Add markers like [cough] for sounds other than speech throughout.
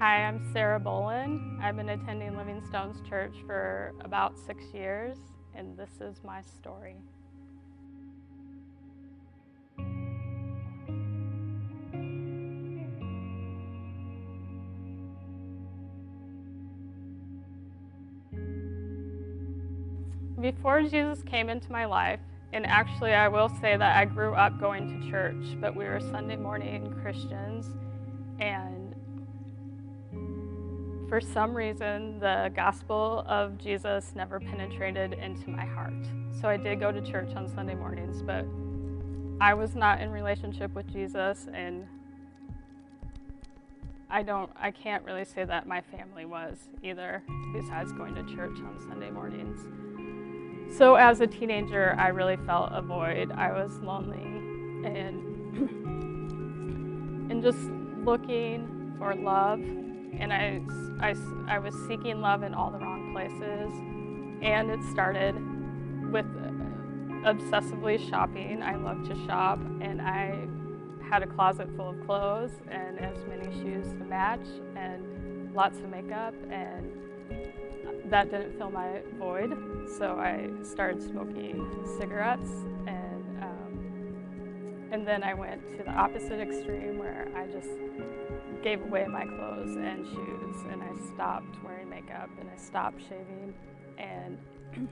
Hi, I'm Sarah Bolin. I've been attending Living Stones Church for about six years, and this is my story. Before Jesus came into my life, and actually, I will say that I grew up going to church, but we were Sunday morning Christians, and for some reason, the gospel of Jesus never penetrated into my heart. So I did go to church on Sunday mornings, but I was not in relationship with Jesus and I don't I can't really say that my family was either besides going to church on Sunday mornings. So as a teenager, I really felt a void. I was lonely and [clears throat] and just looking for love and I, I, I was seeking love in all the wrong places. And it started with obsessively shopping. I love to shop, and I had a closet full of clothes and as many shoes to match, and lots of makeup, and that didn't fill my void. So I started smoking cigarettes, and um, and then I went to the opposite extreme where I just gave away my clothes and shoes, and I stopped wearing makeup and I stopped shaving. And [clears throat]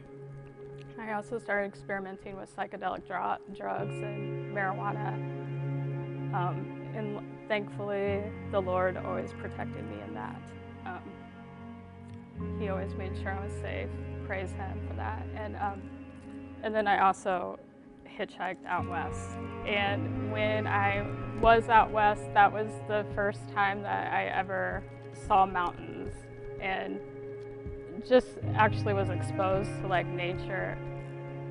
I also started experimenting with psychedelic dro- drugs and marijuana. Um, and thankfully, the Lord always protected me in that. Um, he always made sure I was safe. Praise Him for that. And um, and then I also hitchhiked out west. And when I was out west, that was the first time that I ever saw mountains and just actually was exposed to like nature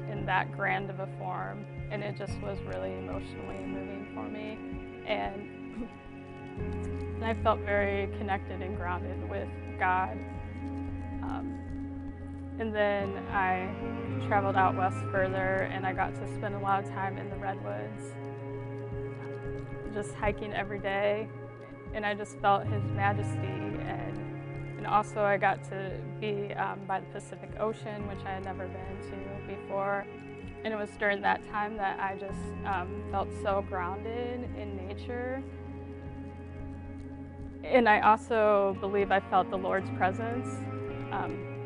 in that grand of a form. And it just was really emotionally moving for me. And, [laughs] I felt very connected and grounded with God. And then I traveled out west further and I got to spend a lot of time in the redwoods, just hiking every day. And I just felt his majesty. And, and also, I got to be um, by the Pacific Ocean, which I had never been to before. And it was during that time that I just um, felt so grounded in nature. And I also believe I felt the Lord's presence. Um,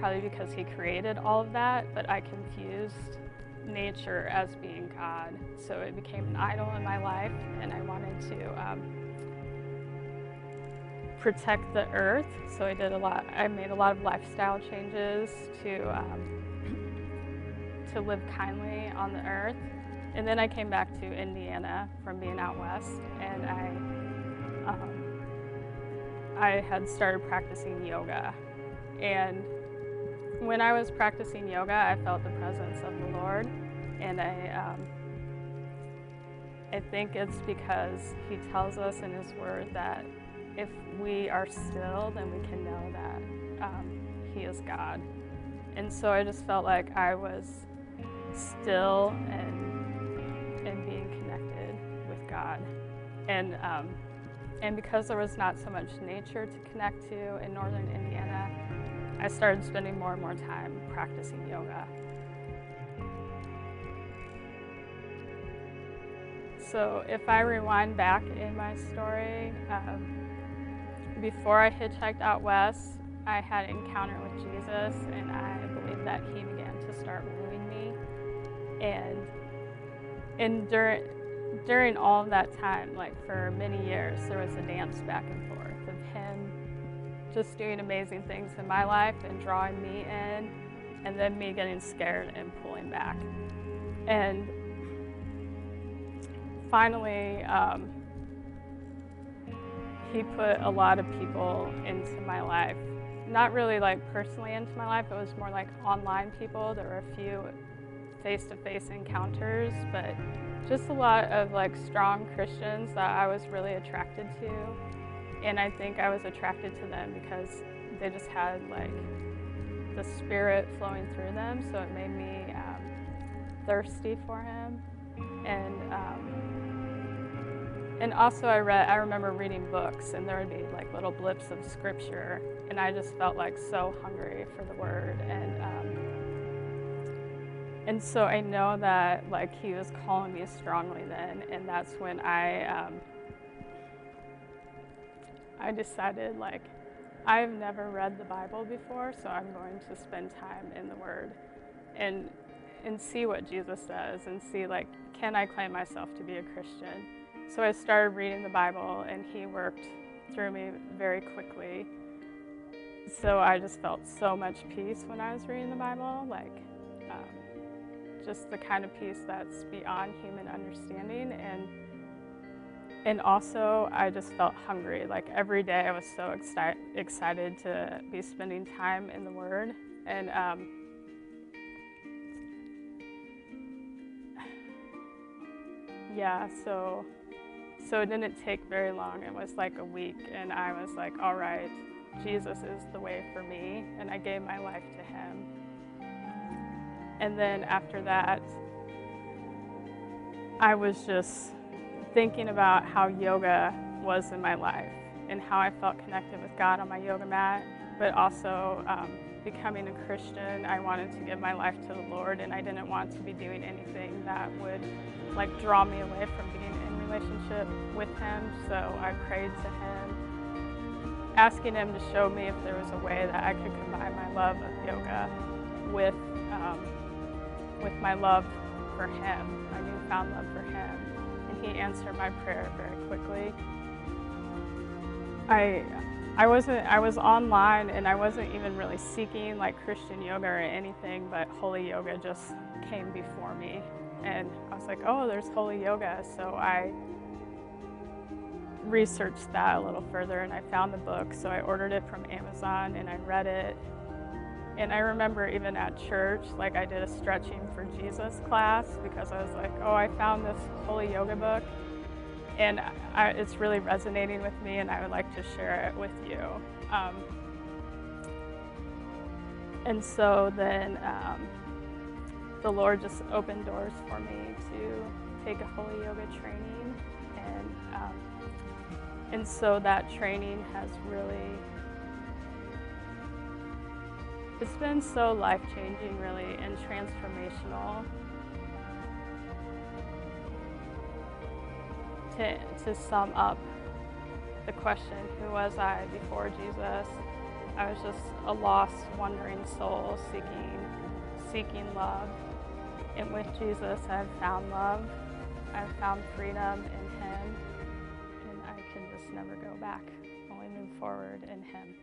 probably because he created all of that, but I confused nature as being God. So it became an idol in my life, and I wanted to um, protect the earth. So I did a lot. I made a lot of lifestyle changes to um, to live kindly on the earth. And then I came back to Indiana from being out west, and I um, I had started practicing yoga, and when I was practicing yoga, I felt the presence of the Lord, and I, um, I think it's because He tells us in His Word that if we are still, then we can know that um, He is God. And so I just felt like I was still and and being connected with God, and um, and because there was not so much nature to connect to in northern Indiana I started spending more and more time practicing yoga. So, if I rewind back in my story, um, before I hitchhiked out west, I had an encounter with Jesus, and I believe that He began to start wooing me. And and during during all of that time, like for many years, there was a dance back and forth just doing amazing things in my life and drawing me in, and then me getting scared and pulling back. And finally, um, he put a lot of people into my life. Not really like personally into my life, it was more like online people. There were a few face to face encounters, but just a lot of like strong Christians that I was really attracted to and I think I was attracted to them because they just had like the spirit flowing through them, so it made me um, thirsty for Him, and um, and also I read I remember reading books and there would be like little blips of scripture and I just felt like so hungry for the word. And um, and so I know that like he was calling me strongly then and that's when I um, I decided like I've never read the Bible before so I'm going to spend time in the word and and see what Jesus says and see like can I claim myself to be a Christian so I started reading the Bible, and He worked through me very quickly. So I just felt so much peace when I was reading the Bible, like um, just the kind of peace that's beyond human understanding. And and also, I just felt hungry. Like every day, I was so exci- excited to be spending time in the Word. And um, yeah, so so it didn't take very long. It was like a week, and I was like, all right, Jesus is the way for me. And I gave my life to him. And then after that, I was just thinking about how yoga was in my life and how I felt connected with God on my yoga mat, but also um, becoming a Christian, I wanted to give my life to the Lord, and I didn't want to be doing anything that would like draw me away from being in relationship with Him, so I prayed to Him, asking Him to show me if there was a way that I could combine my love of yoga with um, with my love for Him, my newfound love for Him. And He answered my prayer very quickly. I I wasn't I was online and I wasn't even really seeking like Christian yoga or anything, but holy yoga just came before me and I was like, oh, there's holy yoga. So I researched that a little further and I found the book. So I ordered it from Amazon and I read it. And I remember even at church, like I did a stretching for Jesus class because I was like, oh, I found this holy yoga book and I, it's really resonating with me and I would like to share it with you. Um, and so then um, the Lord just opened doors for me to take a holy yoga training, and um, and so that training has really it's been so life changing, really, and transformational. To, to sum up the question, who was I before Jesus? I was just a lost, wandering soul seeking, seeking love. And with Jesus, I've found love, I've found freedom in Him, and I can just never go back, only move forward in Him.